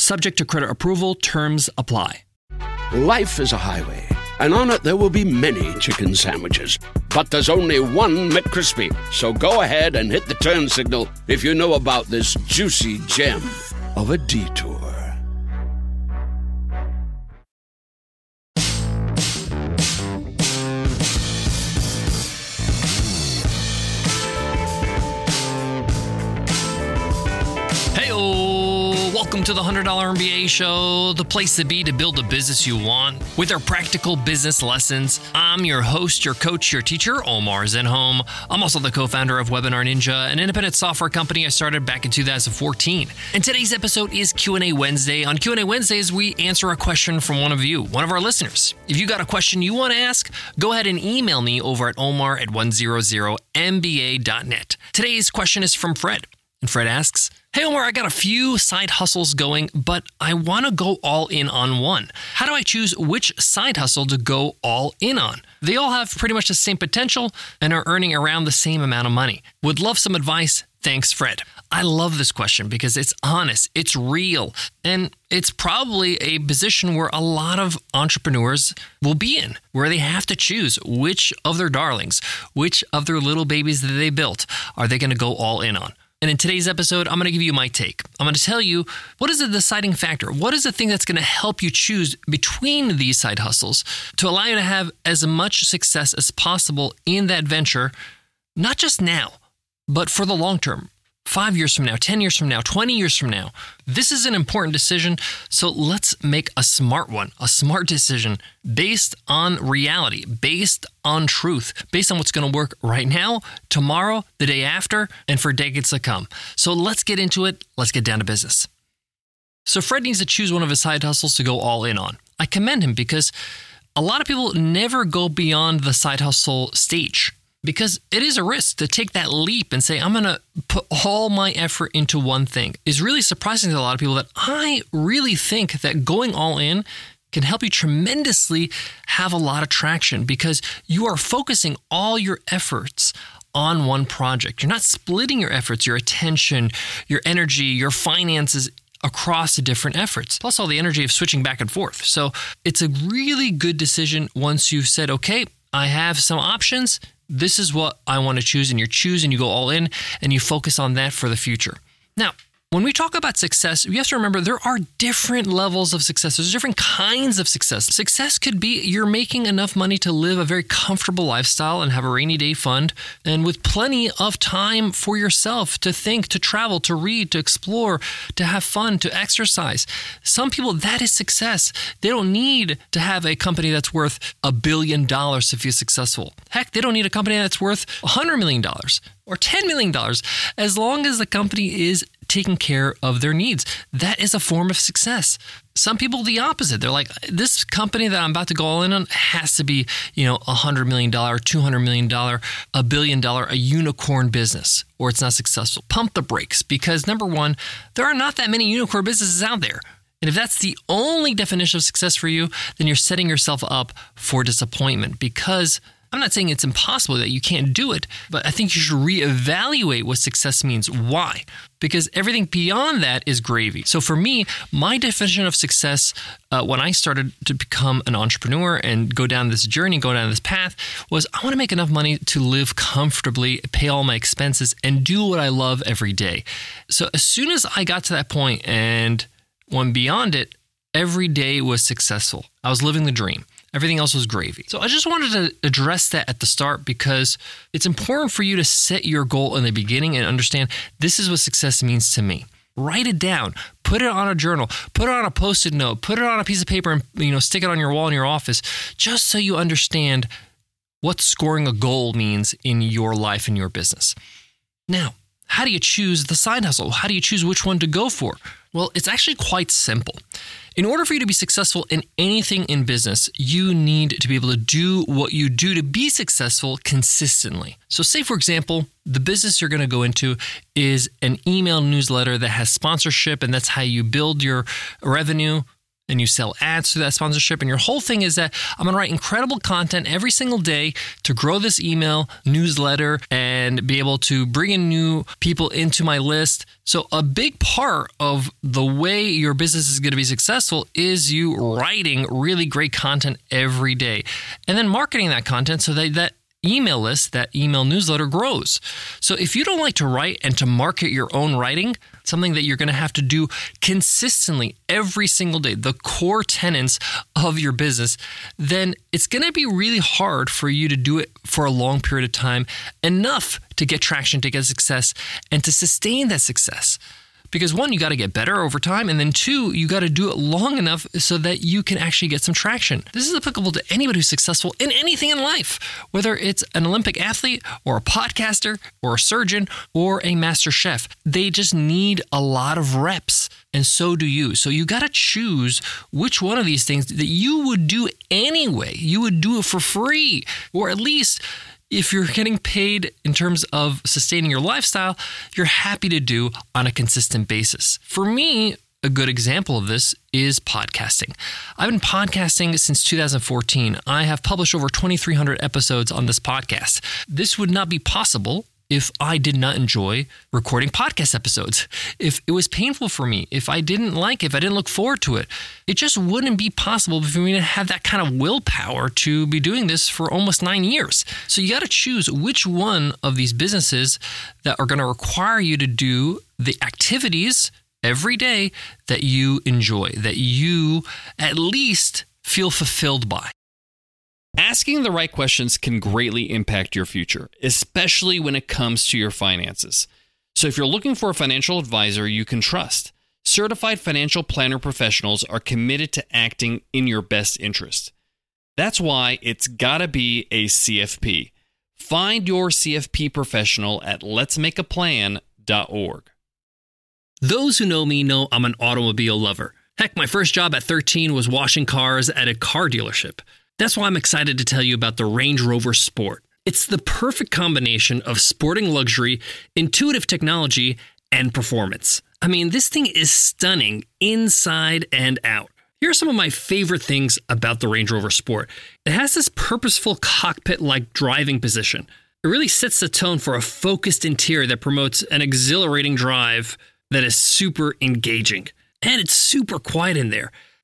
Subject to credit approval, terms apply. Life is a highway, and on it there will be many chicken sandwiches. But there's only one McCrispy. So go ahead and hit the turn signal if you know about this juicy gem of a detour. To the $100 MBA show, the place to be to build a business you want with our practical business lessons. I'm your host, your coach, your teacher, Omar Zenhom. I'm also the co-founder of Webinar Ninja, an independent software company I started back in 2014. And today's episode is Q&A Wednesday. On Q&A Wednesdays, we answer a question from one of you, one of our listeners. If you got a question you want to ask, go ahead and email me over at omar at 100mba.net. Today's question is from Fred. And Fred asks, Hey Omar, I got a few side hustles going, but I want to go all in on one. How do I choose which side hustle to go all in on? They all have pretty much the same potential and are earning around the same amount of money. Would love some advice. Thanks, Fred. I love this question because it's honest, it's real, and it's probably a position where a lot of entrepreneurs will be in, where they have to choose which of their darlings, which of their little babies that they built are they going to go all in on. And in today's episode, I'm going to give you my take. I'm going to tell you what is the deciding factor? What is the thing that's going to help you choose between these side hustles to allow you to have as much success as possible in that venture, not just now, but for the long term? Five years from now, 10 years from now, 20 years from now. This is an important decision. So let's make a smart one, a smart decision based on reality, based on truth, based on what's going to work right now, tomorrow, the day after, and for decades to come. So let's get into it. Let's get down to business. So Fred needs to choose one of his side hustles to go all in on. I commend him because a lot of people never go beyond the side hustle stage because it is a risk to take that leap and say, I'm going to put all my effort into one thing. Is really surprising to a lot of people that I really think that going all in can help you tremendously have a lot of traction because you are focusing all your efforts on one project. You're not splitting your efforts, your attention, your energy, your finances across the different efforts, plus all the energy of switching back and forth. So it's a really good decision once you've said, okay, I have some options this is what I want to choose, and you choose and you go all in and you focus on that for the future. Now, when we talk about success, you have to remember there are different levels of success. There's different kinds of success. Success could be you're making enough money to live a very comfortable lifestyle and have a rainy day fund, and with plenty of time for yourself to think, to travel, to read, to explore, to have fun, to exercise. Some people, that is success. They don't need to have a company that's worth a billion dollars to feel successful. Heck, they don't need a company that's worth a $100 million or $10 million as long as the company is taking care of their needs. That is a form of success. Some people, the opposite. They're like, this company that I'm about to go all in on has to be, you know, a $100 million, $200 million, a billion dollar, a unicorn business, or it's not successful. Pump the brakes because number one, there are not that many unicorn businesses out there. And if that's the only definition of success for you, then you're setting yourself up for disappointment because I'm not saying it's impossible that you can't do it, but I think you should reevaluate what success means. Why? Because everything beyond that is gravy. So for me, my definition of success uh, when I started to become an entrepreneur and go down this journey, go down this path, was I want to make enough money to live comfortably, pay all my expenses, and do what I love every day. So as soon as I got to that point and went beyond it, every day was successful. I was living the dream. Everything else was gravy. So I just wanted to address that at the start because it's important for you to set your goal in the beginning and understand this is what success means to me. Write it down, put it on a journal, put it on a post-it note, put it on a piece of paper and you know stick it on your wall in your office just so you understand what scoring a goal means in your life and your business. Now, how do you choose the side hustle? How do you choose which one to go for? Well, it's actually quite simple. In order for you to be successful in anything in business, you need to be able to do what you do to be successful consistently. So, say for example, the business you're going to go into is an email newsletter that has sponsorship, and that's how you build your revenue and you sell ads through that sponsorship. And your whole thing is that I'm going to write incredible content every single day to grow this email newsletter and be able to bring in new people into my list. So, a big part of the way your business is going to be successful is you writing really great content every day and then marketing that content so that that email list, that email newsletter grows. So if you don't like to write and to market your own writing, something that you're going to have to do consistently every single day, the core tenets of your business, then it's going to be really hard for you to do it for a long period of time, enough to get traction, to get success, and to sustain that success. Because one, you got to get better over time. And then two, you got to do it long enough so that you can actually get some traction. This is applicable to anybody who's successful in anything in life, whether it's an Olympic athlete or a podcaster or a surgeon or a master chef. They just need a lot of reps. And so do you. So you got to choose which one of these things that you would do anyway. You would do it for free, or at least if you're getting paid in terms of sustaining your lifestyle, you're happy to do on a consistent basis. For me, a good example of this is podcasting. I've been podcasting since 2014. I have published over 2,300 episodes on this podcast. This would not be possible if I did not enjoy recording podcast episodes, if it was painful for me, if I didn't like it, if I didn't look forward to it, it just wouldn't be possible for me to have that kind of willpower to be doing this for almost nine years. So you got to choose which one of these businesses that are going to require you to do the activities every day that you enjoy, that you at least feel fulfilled by. Asking the right questions can greatly impact your future, especially when it comes to your finances. So, if you're looking for a financial advisor you can trust, certified financial planner professionals are committed to acting in your best interest. That's why it's gotta be a CFP. Find your CFP professional at letsmakeaplan.org. Those who know me know I'm an automobile lover. Heck, my first job at 13 was washing cars at a car dealership. That's why I'm excited to tell you about the Range Rover Sport. It's the perfect combination of sporting luxury, intuitive technology, and performance. I mean, this thing is stunning inside and out. Here are some of my favorite things about the Range Rover Sport. It has this purposeful cockpit like driving position. It really sets the tone for a focused interior that promotes an exhilarating drive that is super engaging. And it's super quiet in there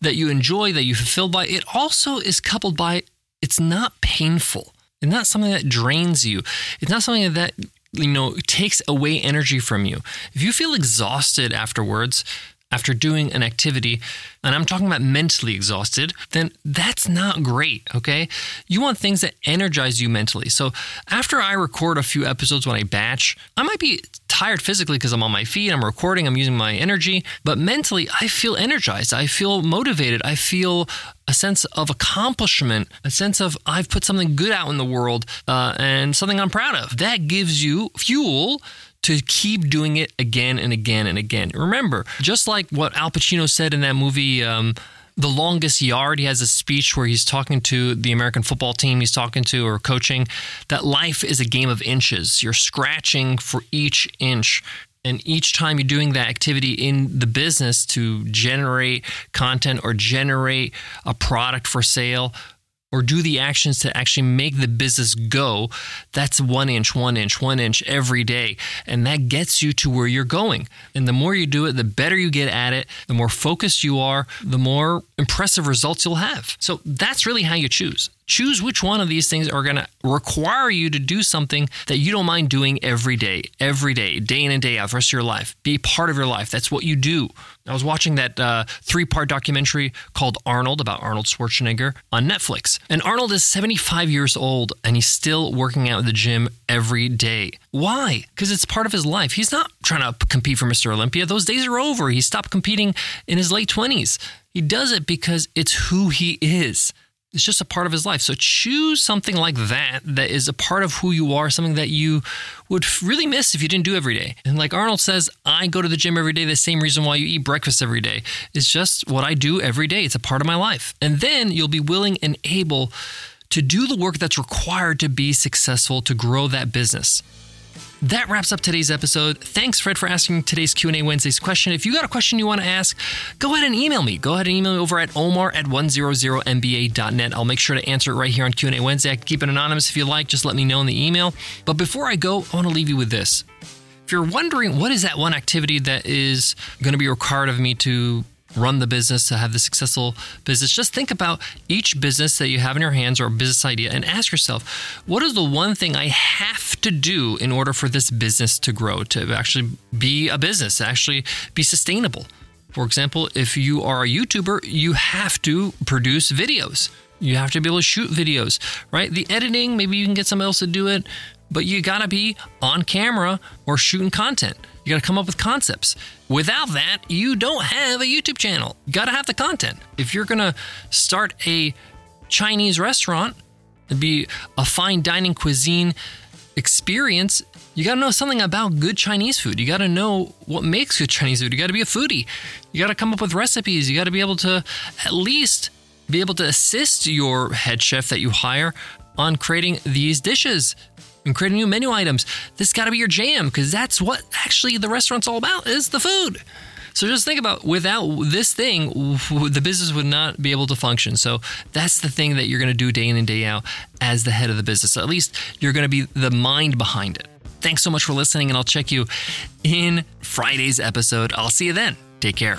that you enjoy, that you fulfilled by, it also is coupled by it's not painful. It's not something that drains you. It's not something that you know takes away energy from you. If you feel exhausted afterwards, after doing an activity, and I'm talking about mentally exhausted, then that's not great, okay? You want things that energize you mentally. So after I record a few episodes when I batch, I might be tired physically because I'm on my feet, I'm recording, I'm using my energy, but mentally I feel energized, I feel motivated, I feel a sense of accomplishment, a sense of I've put something good out in the world uh, and something I'm proud of. That gives you fuel to keep doing it again and again and again. Remember, just like what Al Pacino said in that movie, um, the longest yard he has a speech where he's talking to the american football team he's talking to or coaching that life is a game of inches you're scratching for each inch and each time you're doing that activity in the business to generate content or generate a product for sale or do the actions to actually make the business go, that's one inch, one inch, one inch every day. And that gets you to where you're going. And the more you do it, the better you get at it, the more focused you are, the more impressive results you'll have. So that's really how you choose Choose which one of these things are going to require you to do something that you don't mind doing every day, every day, day in and day out, the rest of your life. Be part of your life. That's what you do. I was watching that uh, three part documentary called Arnold about Arnold Schwarzenegger on Netflix. And Arnold is 75 years old and he's still working out at the gym every day. Why? Because it's part of his life. He's not trying to compete for Mr. Olympia. Those days are over. He stopped competing in his late 20s. He does it because it's who he is. It's just a part of his life. So choose something like that that is a part of who you are, something that you would really miss if you didn't do every day. And like Arnold says, I go to the gym every day, the same reason why you eat breakfast every day. It's just what I do every day. It's a part of my life. And then you'll be willing and able to do the work that's required to be successful to grow that business. That wraps up today's episode. Thanks, Fred, for asking today's Q&A Wednesday's question. If you got a question you want to ask, go ahead and email me. Go ahead and email me over at omar at 100mba.net. I'll make sure to answer it right here on Q&A Wednesday. I can keep it anonymous if you like. Just let me know in the email. But before I go, I want to leave you with this. If you're wondering what is that one activity that is going to be required of me to run the business, to have the successful business, just think about each business that you have in your hands or business idea and ask yourself, what is the one thing I have to do in order for this business to grow, to actually be a business, to actually be sustainable? For example, if you are a YouTuber, you have to produce videos. You have to be able to shoot videos, right? The editing, maybe you can get somebody else to do it, but you gotta be on camera or shooting content. You got to come up with concepts. Without that, you don't have a YouTube channel. You got to have the content. If you're going to start a Chinese restaurant it'd be a fine dining cuisine experience, you got to know something about good Chinese food. You got to know what makes good Chinese food. You got to be a foodie. You got to come up with recipes. You got to be able to at least be able to assist your head chef that you hire on creating these dishes and creating new menu items. This got to be your jam because that's what actually the restaurant's all about is the food. So just think about without this thing, the business would not be able to function. So that's the thing that you're going to do day in and day out as the head of the business. At least you're going to be the mind behind it. Thanks so much for listening, and I'll check you in Friday's episode. I'll see you then. Take care.